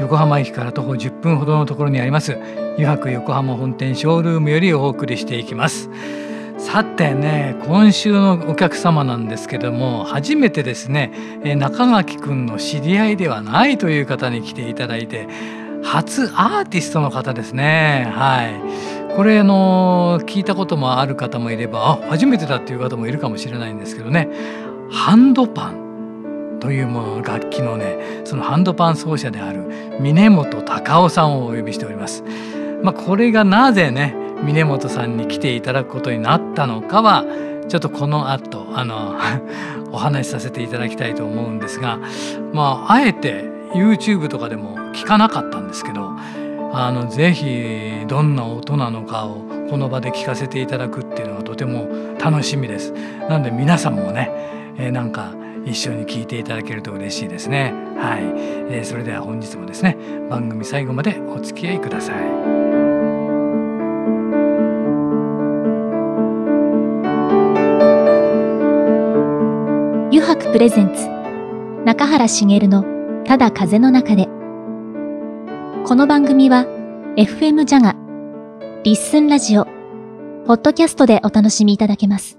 横浜駅から徒歩10分ほどのところにあります。油白横浜本店ショールームよりお送りしていきます。さてね今週のお客様なんですけども初めてですね中垣くんの知り合いではないという方に来ていただいて初アーティストの方ですね。はい。これあの聞いたこともある方もいればあ初めてだっていう方もいるかもしれないんですけどね。ハンドパン。というもの楽器のねそのハンドパン奏者である峰本隆夫さんをお呼びしております。まあ、これがなぜね峰本さんに来ていただくことになったのかはちょっとこの後あの お話しさせていただきたいと思うんですがまああえて YouTube とかでも聞かなかったんですけどあのぜひどんな音なのかをこの場で聞かせていただくっていうのがとても楽しみです。なので皆さんもね、えー、なんか一緒に聞いていただけると嬉しいですね。はい、えー、それでは本日もですね番組最後までお付き合いください。油白プレゼンツ中原茂のただ風の中でこの番組は FM ジャガ、リッスンラジオ、ポッドキャストでお楽しみいただけます。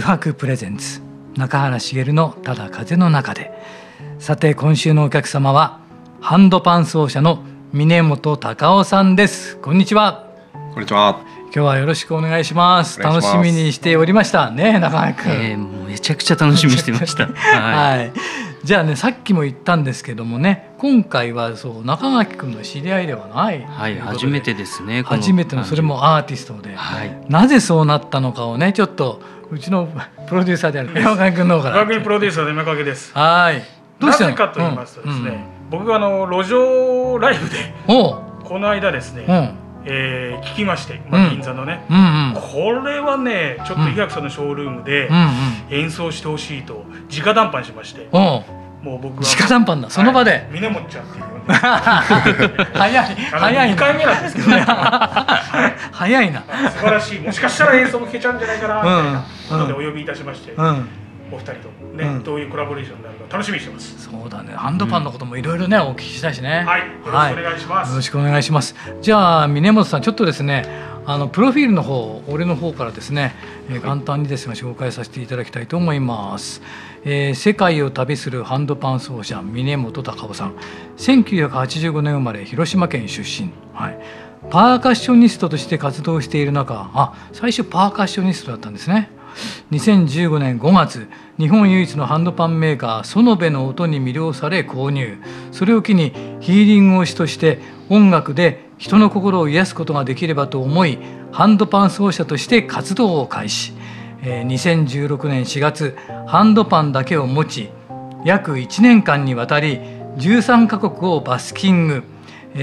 油白プレゼンツ中原茂の「ただ風の中で」さて今週のお客様はハンドパン奏者の峰本隆夫さんです。こんにちは。こんにちは。今日はよろしくお願いします。楽しみにしておりました。ね中川君、えー、もうめちゃくちゃ楽しみにしてました はい、はい、じゃあねさっきも言ったんですけどもね今回はそう中垣君の知り合いではない。はい初めてですね初めてのそれもアーティストで、はい、なぜそうなったのかをねちょっとうちのプロデューサーである山上君の方から。山上プロデューサーの山影です。はい。どうしてなぜかと言いますとですね、うん、僕があの路上ライブでこの間ですね、うん。えー、聞きまして、まあ、銀座のね、これはねちょっと医学さんのショールームで演奏してほしいと直談判しまして、もう僕は直談判だ。その場で、峰本ちゃんって い。う、ね、早い早い2回目なんですけどね。早いな。素晴らしい。もしかしたら演奏も聴けちゃうんじゃないかなみたいなことでお呼びいたしまして、うん。お二人とね、うん、どういうコラボレーションになるか楽しみにしてます。そうだね。ハンドパンのこともいろいろね、うん、お聞きしたいしね。はい。よろしくお願いします、はい、よろしくお願いします。じゃあ峰本さんちょっとですねあのプロフィールの方俺の方からですね、えー、簡単にですが紹介させていただきたいと思います、えー、世界を旅するハンドパン奏者峰本隆夫さん。1985年生まれ広島県出身。はい。パーカッショニストとして活動している中あ最初パーカッショニストだったんですね。2015年5月日本唯一のハンドパンメーカー園部の音に魅了され購入。それを機にヒーリング推しとして音楽で人の心を癒すことができればと思いハンドパン奏者として活動を開始2016年4月ハンドパンだけを持ち約1年間にわたり13カ国をバスキング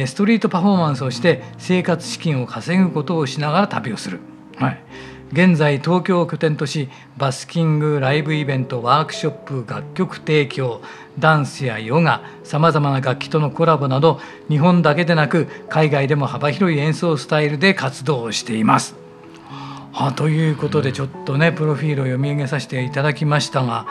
ストリートパフォーマンスをして生活資金を稼ぐことをしながら旅をする。はい現在東京を拠点としバスキングライブイベントワークショップ楽曲提供ダンスやヨガさまざまな楽器とのコラボなど日本だけでなく海外でも幅広い演奏スタイルで活動をしています。あということでちょっとねプロフィールを読み上げさせていただきましたが、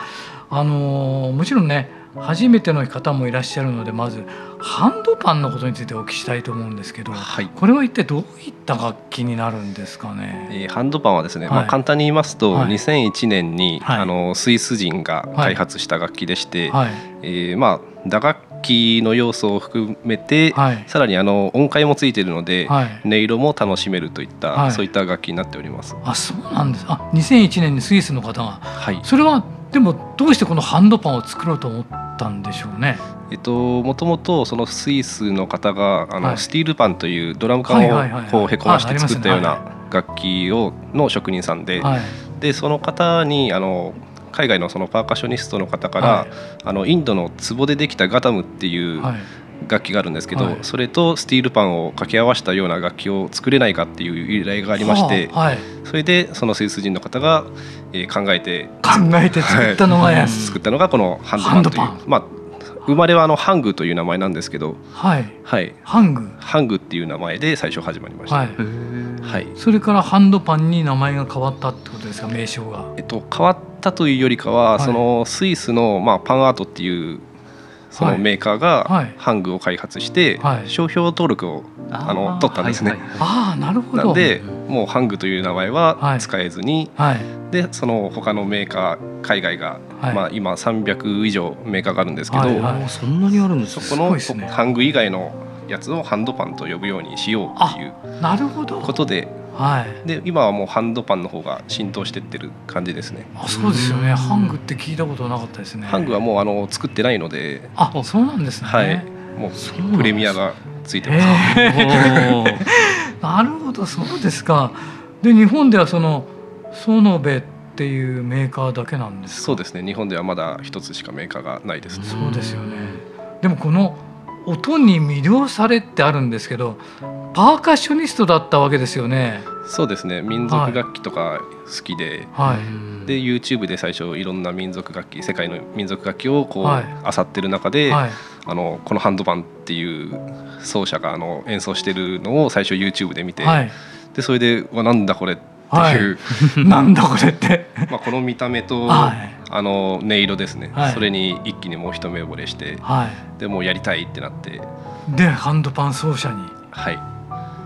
あの、もちろんね初めての方もいらっしゃるのでまずハンドパンのことについてお聞きしたいと思うんですけど、はい、これは一体どういった楽器になるんですかね、えー、ハンドパンはですね、はい、まあ、簡単に言いますと、はい、2001年に、あのスイス人が開発した楽器でして、はい、えー、まあ、打楽器の要素を含めて、はい、さらにあの音階もついているので、はい、音色も楽しめるといった、はい、そういった楽器になっております。あそうなんです。あ2001年にスイスの方が、はい、それはでもどうしてこのハンドパンを作ろうと思ったんでしょうね。えっと、もともとそのスイスの方があの、はい、スティールパンというドラム缶をこうへこまして作ったような楽器をの職人さんで,、でその方にあの海外のそのパーカッショニストの方から、はい、あのインドの壺でできたガタムっていう楽器があるんですけど、はい、それとスティールパンを掛け合わせたような楽器を作れないかっていう依頼がありまして、はい、それでそのスイス人の方が、えー、考えて考えて作ったのが、作ったのがこのハンドパンというまあ生まれはあのハングという名前なんですけど、はい、はい、ハング。ハングっていう名前で最初始まりました。はい、はい、それからハンドパンに名前が変わったってことですか名称が。えっと変わったというよりかは、はい、そのスイスのまあパンアートっていうそのメーカーがハングを開発して商標登録をあの取ったんですね。ああなるほど。なんでもうハングという名前は使えずに、でその他のメーカー海外が、まあ今300以上メーカーがあるんですけど、そんなにあるんですそこのハング以外のやつをハンドパンと呼ぶようにしようっていうなるほど。ことではい、で今はもうハンドパンの方が浸透してってる感じですね。あそうですよね。ハングって聞いたことなかったですね。ハングはもうあの作ってないので。あそうなんですね。はい。もうプレミアがついてます。なるほどそうですか。で日本ではそのソノベっていうメーカーだけなんですそうですね。日本ではまだ一つしかメーカーがないです、ね、そうですよね。でもこの音に魅了されってあるんですけどパーカッショニストだったわけですよね。そうですね。民族楽器とか好きで、はい、で YouTube で最初いろんな民族楽器世界の民族楽器をこう、はい、漁ってる中で、はい、あのこのハンドバンっていう奏者があの演奏してるのを最初 YouTube で見て、はい、でそれで「わなんだこれ」ってい。う、なんだこれって。まあこの見た目と、あの音色ですね、それに一気にもう一目惚れして、でもうやりたいってなって。でハンドパン奏者に。はい。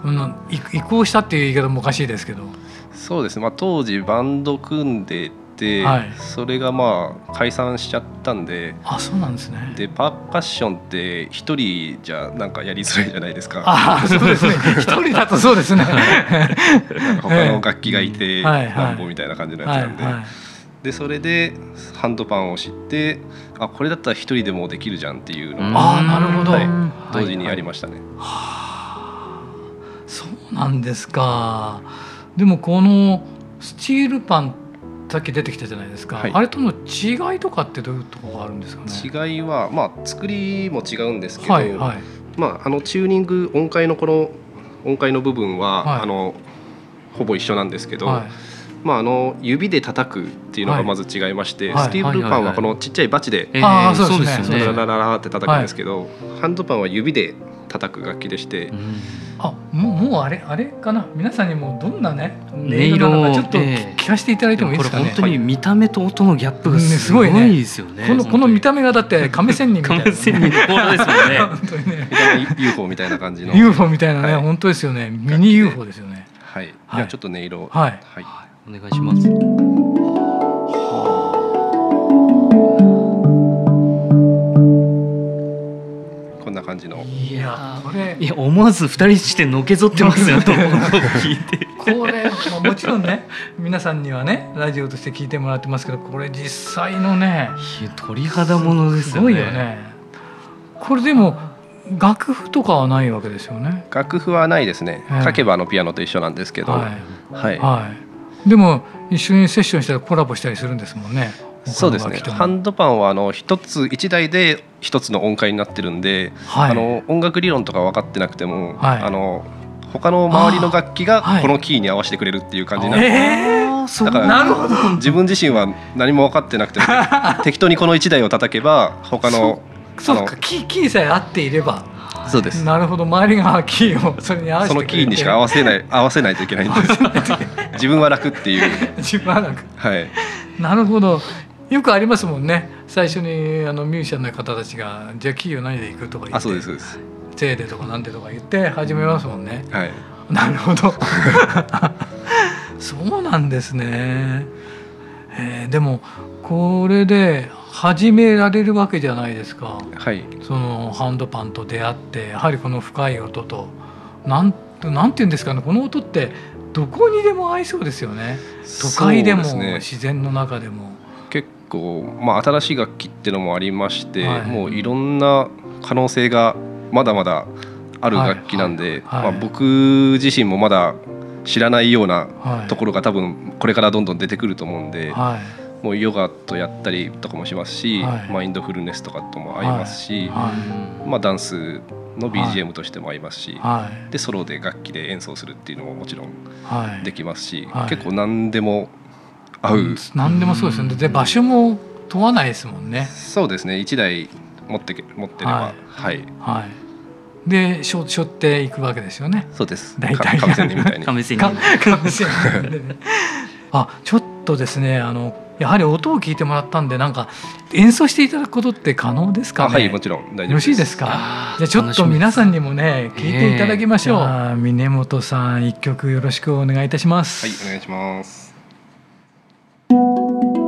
うん、移行したっていう言い方もおかしいですけど。そうですね、まあ、当時バンド組んでて、はい、それがまあ解散しちゃったんであそうなんですね。でパーカッションって一人じゃなんかやりづらいじゃないですか。あそうですね。一人だとそうですね。なんか他の楽器がいてなんぼみたいな感じのやつなんで。でそれでハンドパンを知ってあこれだったら一人でもできるじゃんっていうのをあなるほど、はい、同時にやりましたね。はあ、そうなんですか。でもこのスチールパンさっき出てきたじゃないですか、はい、あれとの違いとかってどういうところがあるんですかね？違いはまあ作りも違うんですけど、はいはい、まああのチューニング音階のこの音階の部分は、はい、あのほぼ一緒なんですけど、はい、まあ、あの指で叩くっていうのがまず違いまして、スティーブルパンはこのちっちゃいバチで、あそうですね。ララララって叩くんですけど、ハンドパンは指で叩く楽器でして、うん、あもうもうあれあれかな？皆さんにもどんなね音色なのかちょっと聞かせていただいてもいいですかね、本当に見た目と音のギャップがすごいですよね、このこの見た目がだって 亀仙人みたいな、亀仙人のですもんね。本当にね。UFO みたいな感じの。UFO みたいなね、はい、本当ですよね。ミニ UFO ですよね。はい、じゃあちょっと音色はい、はい、お願いしますじの。いやこれ。いや思わず二人してのけぞってますよと。聞いてこれ、まあ、もちろんね皆さんにはねラジオとして聞いてもらってますけどこれ実際のね鳥肌ものですよね。すごいよね。これでも楽譜とかはないわけですよね。楽譜はないですね、えー、書けばのピアノと一緒なんですけど。はい、はい、はい、でも一緒にセッションしたらコラボしたりするんですもんね。そうですね。ハンドパンはあの一つ一台で一つの音階になってるんで、はい、あの音楽理論とか分かってなくても、はい、あの他の周りの楽器がこのキーに合わせてくれるっていう感じになって、はい、だから自分自身は何も分かってなくても 適当にこの1台を叩けば他のそうかキーキーさえ合っていれば。そうです。なるほど周りが キーをそれに合わせてそのキーにしか合わせない合わせないといけないんです。自分は楽っていう。自分は楽。はい。なるほどよくありますもんね最初にあのミュージシャンの方たちが「じゃあ企業何で行く?」とか言って「あそうですそうですせいで」とかなんでとか言って始めますもんね。はい、なるほど そうなんですね。えー、でもこれで始められるわけじゃないですか、はい、そのハンドパンと出会ってやはりこの深い音となんなんていうんですかねこの音ってどこにでも合いそうですよね都会でも、ね、自然の中でも。結構、まあ、新しい楽器っていうのもありまして、はい、もういろんな可能性がまだまだある楽器なんで、まあ、僕自身もまだ知らないようなところが多分これからどんどん出てくると思うんで、はい、もうヨガとやったりとかもしますし、はい、マインドフルネスとかとも合いますし、まあ、ダンスの BGM としても合いますし、でソロで楽器で演奏するっていうのももちろんできますし、結構何でも合う、何でもそうですよね。で場所も問わないですもんね。そうですね。1台持って持ってれば。はい、はい。でしょしょっていくわけですよね。そうです。大体。亀仙人みたいに。あ、ちょっとですね、あのやはり音を聞いてもらったんで、なんか演奏していただくことって可能ですか、ね、はい、もちろん。よろしいですか？じゃちょっと皆さんにもね聞いていただきましょう。えー、峰本さん一曲よろしくお願いいたします。はい、お願いします。た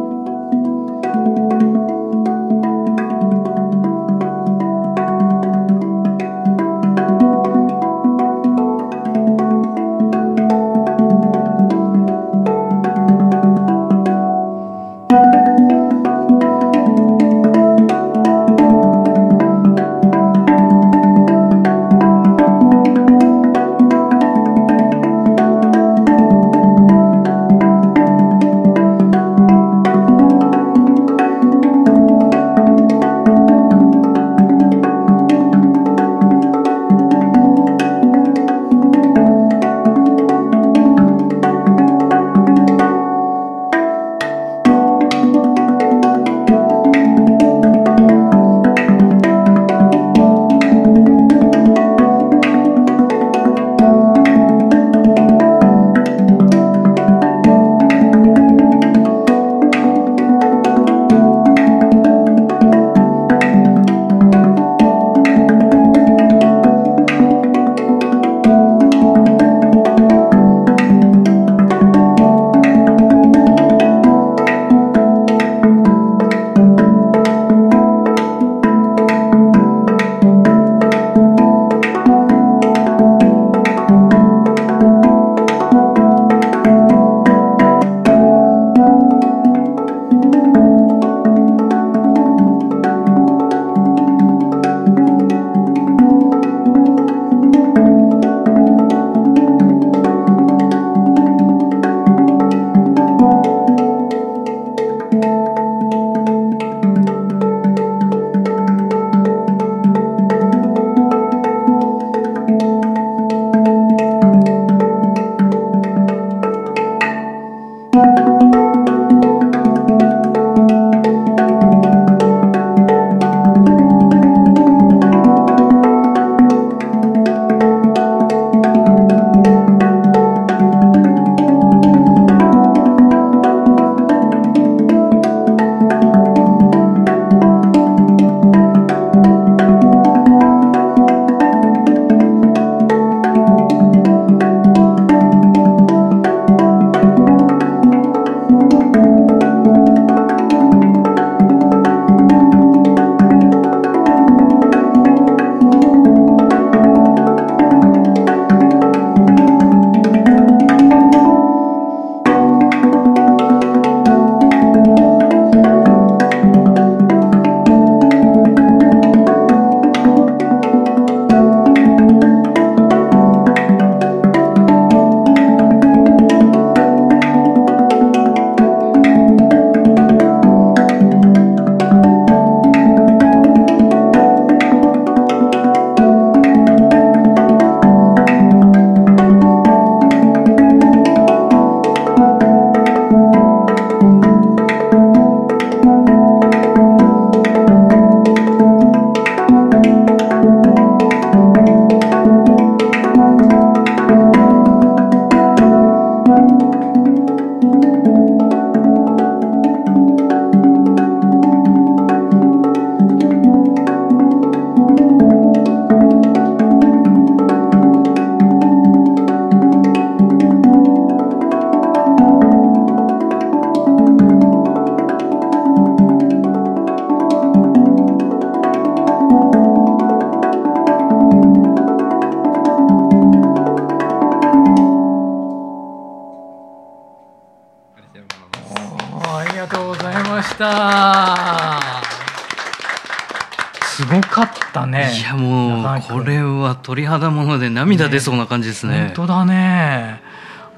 ったね。いやもうこれは鳥肌もので涙出そうな感じですね、ね、本当だね。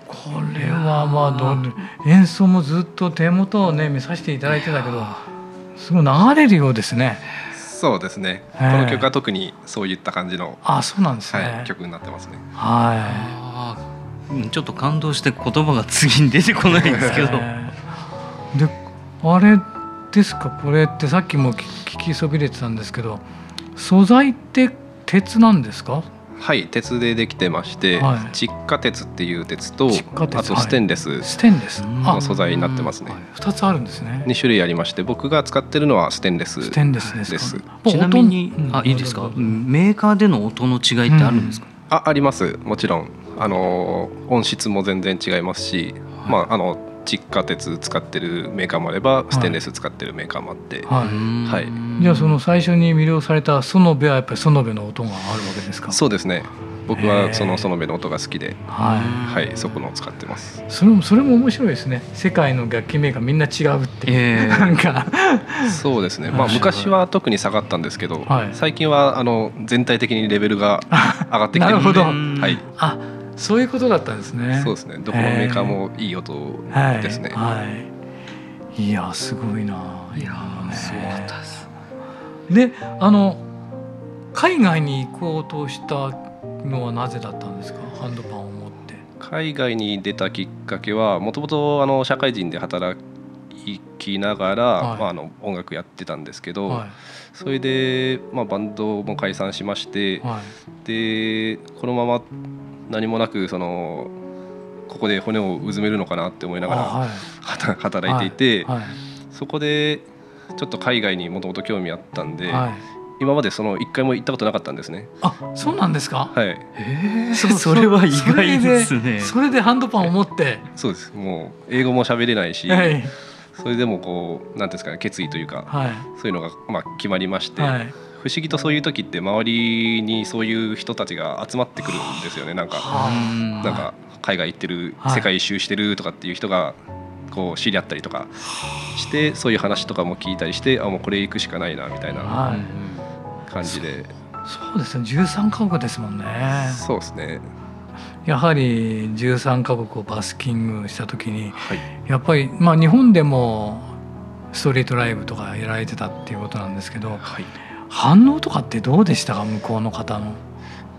これはまあど演奏もずっと手元をね見させていただいてたけどすごい流れるようですね。そうですね、この曲は特にそういった感じのあそうなんですね、はい、曲になってますね。はい。ちょっと感動して言葉が次に出てこないんですけど、であれですか？これってさっきも聞きそびれてたんですけど素材って鉄なんですか？はい鉄でできてまして、はい、窒化鉄っていう鉄とあとステンレス、はい、ステンレス。の素材になってますね。二つあるんですね。二種類ありまして僕が使ってるのはステンレスステンレスですちなみに、あいいですか？メーカーでの音の違いってあるんですか、うん、ああります。もちろん。あの音質も全然違いますし、はい、まああの窒化鉄使ってるメーカーもあればステンレス使ってるメーカーもあって、はい、はい、じゃあその最初に魅了された園部はやっぱり園部の音があるわけですか？そうですね僕はその園部の音が好きで、はい、はい、そこのを使ってます。それもそれも面白いですね。世界の楽器メーカーみんな違うっていう、なんかそうですね。まあ昔は特に下がったんですけど、はい、最近はあの全体的にレベルが上がってきて るので、はい。あ、そういうことだったんですね。そうですね。どこのメーカーもいい音ですね。はい。いやすごいな。いやね、すごかったです。で、あの海外に行こうとしたのはなぜだったんですか？ハンドパンを持って。海外に出たきっかけはもともとあの社会人で働きながら、はい、まああの音楽やってたんですけど。はいそれで、まあ、バンドも解散しまして、はい、でこのまま何もなくそのここで骨をうずめるのかなって思いながら、はい、働いていて、そこでちょっと海外にもともと興味あったんで、今までその一回も行ったことなかったんですね。あ、そうなんですか？はい。ええ それは意外ですねそ。それでハンドパンを持って。そうです。もう英語も喋れないし、それでもこうなんですかね決意というか、そういうのがまあ決まりまして。不思議とそういう時って周りにそういう人たちが集まってくるんですよねなんかなんか海外行ってる世界一周してるとかっていう人がこう知り合ったりとかしてそういう話とかも聞いたりしてあもうこれ行くしかないなみたいな感じで、そうですね。13カ国ですもんね。そうですね。やはり13カ国をバスキングした時に、はい、やっぱりまあ日本でもストリートライブとかやられてたっていうことなんですけど、はい、反応とかってどうでしたか？向こうの方の。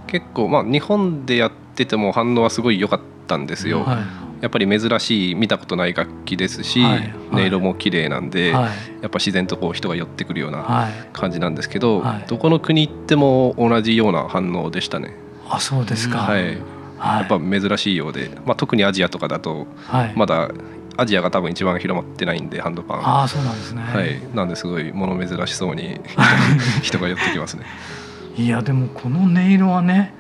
結構まあ日本でやってても反応はすごい良かったんですよ、はい、やっぱり珍しい見たことない楽器ですし、はい、音色も綺麗なんで、はい、やっぱ自然とこう人が寄ってくるような感じなんですけど、どこの国行っても同じような反応でしたね。あそうですか、はい、やっぱ珍しいようで、まあ、特にアジアとかだとまだアジアが多分一番広まってないんでハンドパン。ああそうなんですね。はい。なんですごい物珍しそうに 人が寄ってきますね。いやでもこの音色はね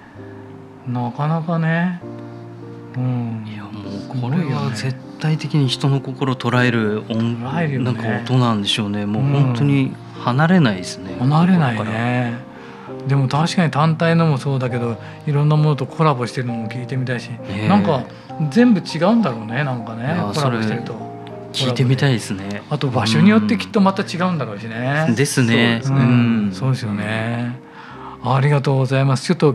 なかなかねうん。いやもうこれは絶対的に人の心を捉える音ね、なんか音なんでしょうねもう本当に離れないですね、うん、離れないねでも確かに単体のもそうだけどいろんなものとコラボしてるのも聞いてみたいし、ね、なんか全部違うんだろうねなんかねコラボしてると。聞いてみたいですね。あと場所によってきっとまた違うんだろうしね。ですね。うん、そうですよね。ありがとうございます。ちょっと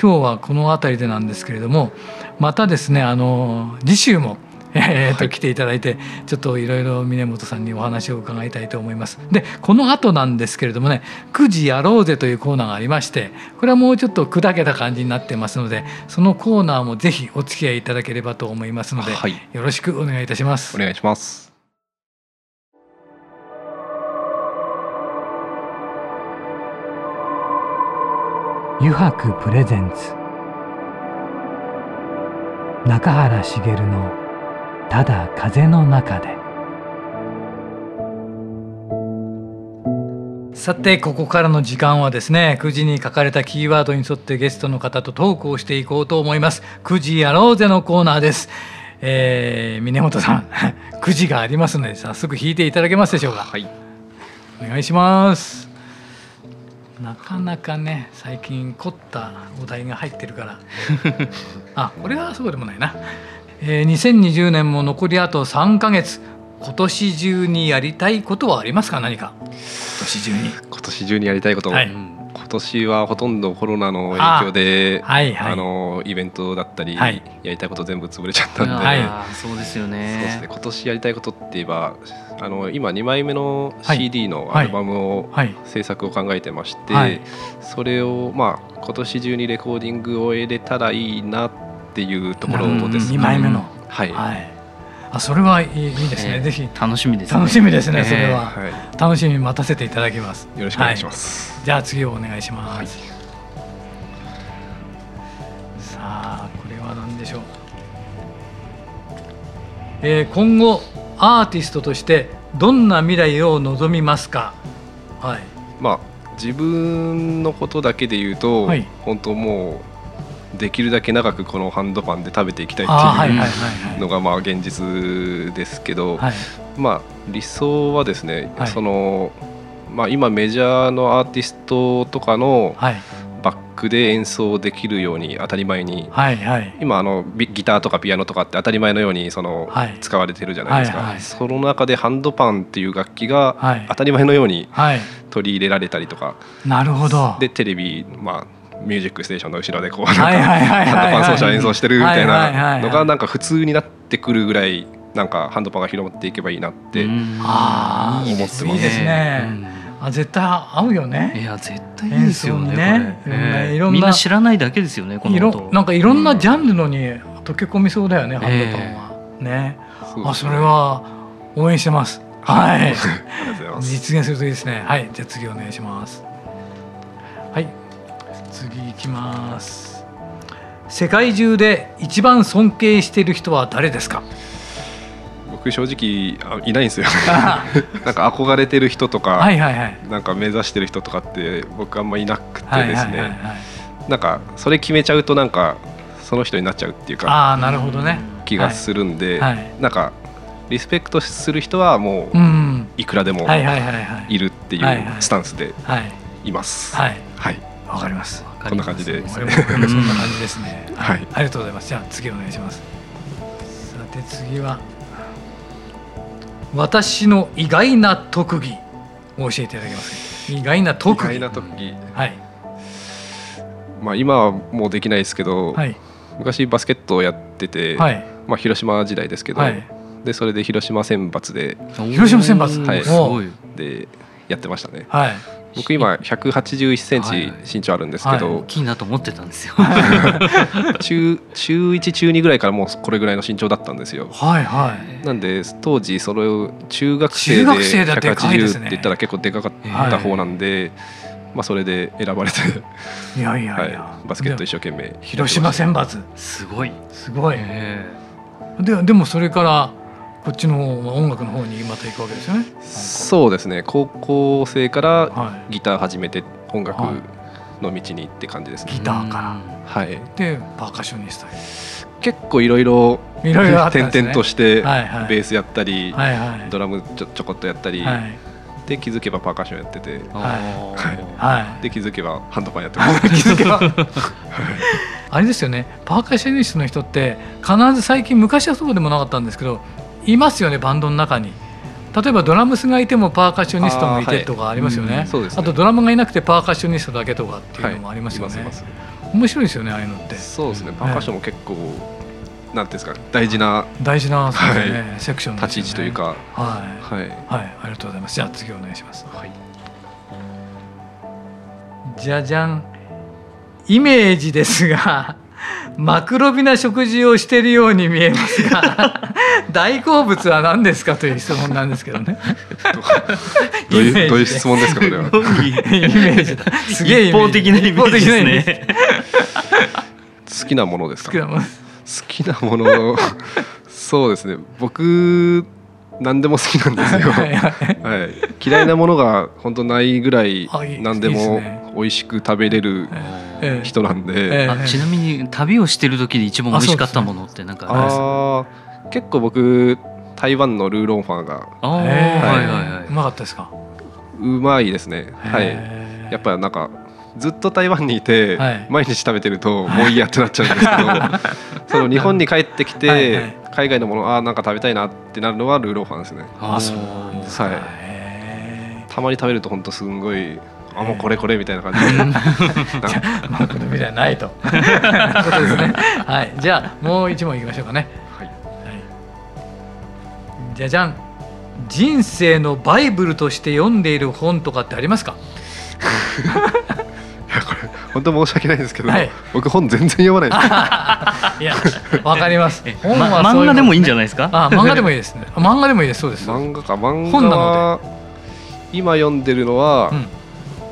今日はこの辺りでなんですけれども、またですねあの次週もえー、と来ていただいてちょっといろいろ峰本さんにお話を伺いたいと思います。でこの後なんですけれどもね「9時やろうぜ」というコーナーがありましてこれはもうちょっと砕けた感じになってますのでそのコーナーもぜひお付き合いいただければと思いますので、はい、よろしくお願いいたします。お願いします油白プレゼンツ。中原茂の「ただ風の中で」さてここからの時間はですね9時に書かれたキーワードに沿ってゲストの方とトークをしていこうと思います。9時やろうぜのコーナーです。えー、峰本さん 9時がありますので早速弾いていただけますでしょうか？はい。お願いしますなかなかね最近凝ったお題が入ってるから。あこれはそうでもないな、えー、2020年も残りあと3ヶ月。今年中にやりたいことはありますか？何か。今年中に。今年中にやりたいこと、はい、今年はほとんどコロナの影響であ、はいはい、あのイベントだったり、はい、やりたいこと全部潰れちゃったんで、はい、そうですよね。そうですね。今年やりたいことって言えばあの今2枚目の CD のアルバムを、制作を考えてまして、それをまあ今年中にレコーディングを終えれたらいいなっていうところです、ね、2枚目の、はい、はいあそれはいいいいですね、えー、ぜひ。楽しみです、ね、楽しみですね、それは、はい、楽しみ待たせていただきます。よろしくお願いします、はい、じゃあ次をお願いします、さあこれは何でしょう、えー、今後アーティストとしてどんな未来を望みますか？はい。まあ自分のことだけで言うと、はい、本当もうできるだけ長くこのハンドパンで食べていきたいっていうのがまあ現実ですけど、まあ理想はですね、そのまあ今メジャーのアーティストとかのバックで演奏できるように当たり前に、今あのギターとかピアノとかって当たり前のようにその使われてるじゃないですか、その中でハンドパンっていう楽器が当たり前のように取り入れられたりとか、なるほど。でテレビまあミュージックステーションの後ろでこうなんかハンドパン奏者演奏してるみたいなのがなんか普通になってくるぐらいなんかハンドパンが広まっていけばいいなって思ってますいいですね。あ絶対合うよね。いや絶対いいですよね。ねえー、いろんなみんな知らないだけですよね。この音なんかいろんなジャンルのに溶け込みそうだよね、ハンドパンは。ね。あそれは応援してます。はい。実現するといいですね。はい。じゃあ次お願いします。はい。次いきます。世界中で一番尊敬している人は誰ですか？僕正直いないんですよ なんか憧れてる人とか、はいなんか目指してる人とかって僕あんまいなくてですね、はいはいなんかそれ決めちゃうとなんかその人になっちゃうっていうかあなるほどね。気がするんで、なんかリスペクトする人はもういくらでもいるっていうスタンスでいます。はい、はい。わかります。こんな感じで、そんな感じですね。はい、ありがとうございます。じゃあ次お願いします。さて次は私の意外な特技を教えていただけます意外な特技。意外な特技。はい。まあ今はもうできないですけど、はい、昔バスケットをやってて、はい、まあ広島時代ですけど、はい、でそれで広島選抜で広島選抜、はい、すごいでやってましたね。はい。僕今181センチ身長あるんですけど、大きいなと思ってたんですよ。中中1中2ぐらいからもうこれぐらいの身長だったんですよ。はいはい。なんで当時それを中学生で180って言ったら結構でかかった方なんで、まあそれで選ばれていやいやいや、はい、バスケット一生懸命広島選抜。すごい。すごい。ででもそれからこっちの音楽の方にまた行くわけですよね。そうですね。高校生からギター始めて音楽の道に行って感じですね、ギターから。はい。でパーカッショニスト結構いろいろ転々としてベースやったり、はいはい、ドラムちょちょこっとやったり、はい、で気づけばパーカッションやってて、はい、で気づけばハンドパンやってまし 気づけば。あれですよね。パーカッショニストの人って必ず最近昔はそうでもなかったんですけどいますよねバンドの中に。例えばドラムスがいてもパーカッショニストがいてとかありますよね。あはいうん、あとドラムがいなくてパーカッショニストだけとかっていうのもありますよね。はい、面白いですよねああいうのって。そうですね。パーカッションも結構、なんていうんですか大事な大事な、ねはい、セクション、ね、立ち位置というか。はいはいはい。ありがとうございます。じゃあ次お願いします。はい。じゃじゃん。イメージですが。マクロビな食事をしているように見えますが 大好物は何ですかという質問なんですけどね。どういうどういう質問ですかこれは。イメージだ。すげえ一方的なイメージですね。好きなものですか？好きなもの。好きなもの。そうですね。僕何でも好きなんですよ、はい、はい、嫌いなものが本当ないぐらい何でも美味しく食べれる人なんで、えー、ちなみに旅をしてる時で一番美味しかったものって何かあります？か結構僕台湾のルーロンファーがはいはいはい、うまかったですか？うまいですね。はい。やっぱなんかずっと台湾にいて、はい、毎日食べてるともういいやってなっちゃうんですけど その日本に帰ってきて海外のものあなんか食べたいなってなるのはルーローファンですね。あそうですはい。たまに食べると本当すんごいあもうこれこれみたいな感じで。まあ好みではないと。ことですねはい。じゃあもう一問いきましょうかね。はい、はい、じゃじゃん。人生のバイブルとして読んでいる本とかってありますか？いやこれ本当申し訳ないんですけど、はい、僕本全然読まない いやわかります。本は、漫画でもいいんじゃないですか？あ漫画でもいいです。ね漫画でもいいです。そうです。漫画か。漫画は今読んでるのは、うん、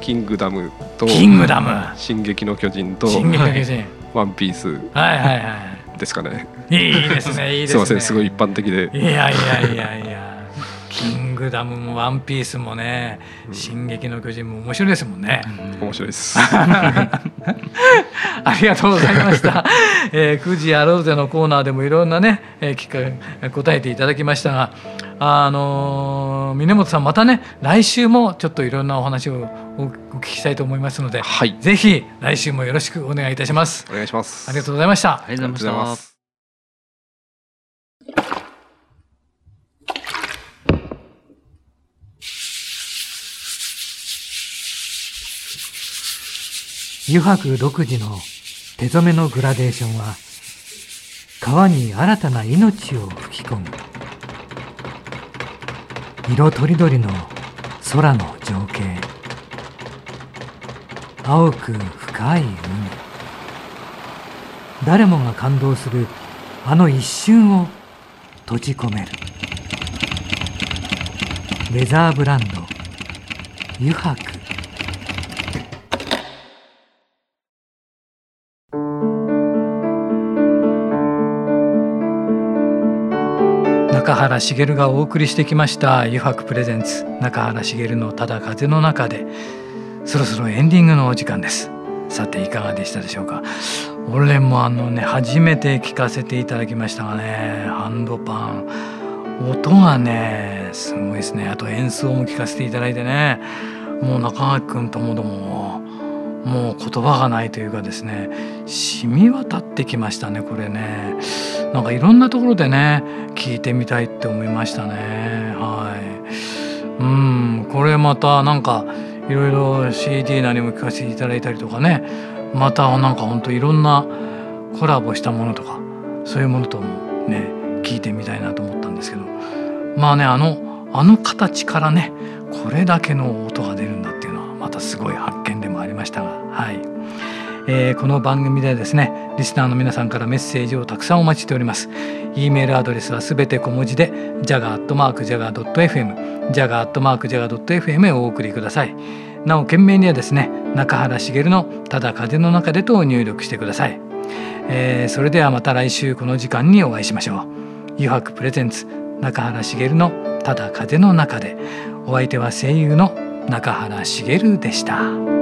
キングダムとキングダム。進撃の巨人と進撃の巨人。ワンピースはいはいはい。ですかね。いいですねいいですね。すみませんすごい一般的で。いやいやいやいや。キングダムもワンピースもね、進撃の巨人も面白いですもんね。面白いです。ありがとうございました。えー、9時やろうぜのコーナーでもいろんなね、えー、答えていただきましたが、あのー、峰本さんまたね来週もちょっといろんなお話をお聞きしたいと思いますので、はい、ぜひ来週もよろしくお願いいたします。お願いします。ありがとうございました。ありがとうございました。油白独自の手染めのグラデーションは川に新たな命を吹き込む色とりどりの空の情景。青く深い海。誰もが感動するあの一瞬を閉じ込める。レザーブランド油白原茂がお送りしてきました「油白プレゼンツ中原茂のただ風の中で」そろそろエンディングのお時間です。さていかがでしたでしょうか。俺もあのね初めて聞かせていただきましたがねハンドパン。音がねすごいですね。あと演奏も聞かせていただいてね。もう中垣君ともどももう言葉がないというかですね。染み渡ってきましたねこれね。なんかいろんなところでね聞いてみたいって思いましたね。はい。うん。これまたなんかいろいろ CD なりも聞かせていただいたりとかね。またなんかほんといろんなコラボしたものとかそういうものともね聞いてみたいなと思ったんですけど。まあねあのあの形からねこれだけの音が出るんだっていうのはまたすごい発見でもありましたが。はい、えー、この番組ではですねリスナーの皆さんからメッセージをたくさんお待ちしております。e メールアドレスはすべて小文字で jaga.jaga.fm jaga.jaga.fm へお送りください。なお件名にはですね中原茂のただ風の中でと入力してください、えー、それではまた来週この時間にお会いしましょう。油白プレゼンツ中原茂のただ風の中で。お相手は声優の中原茂でした。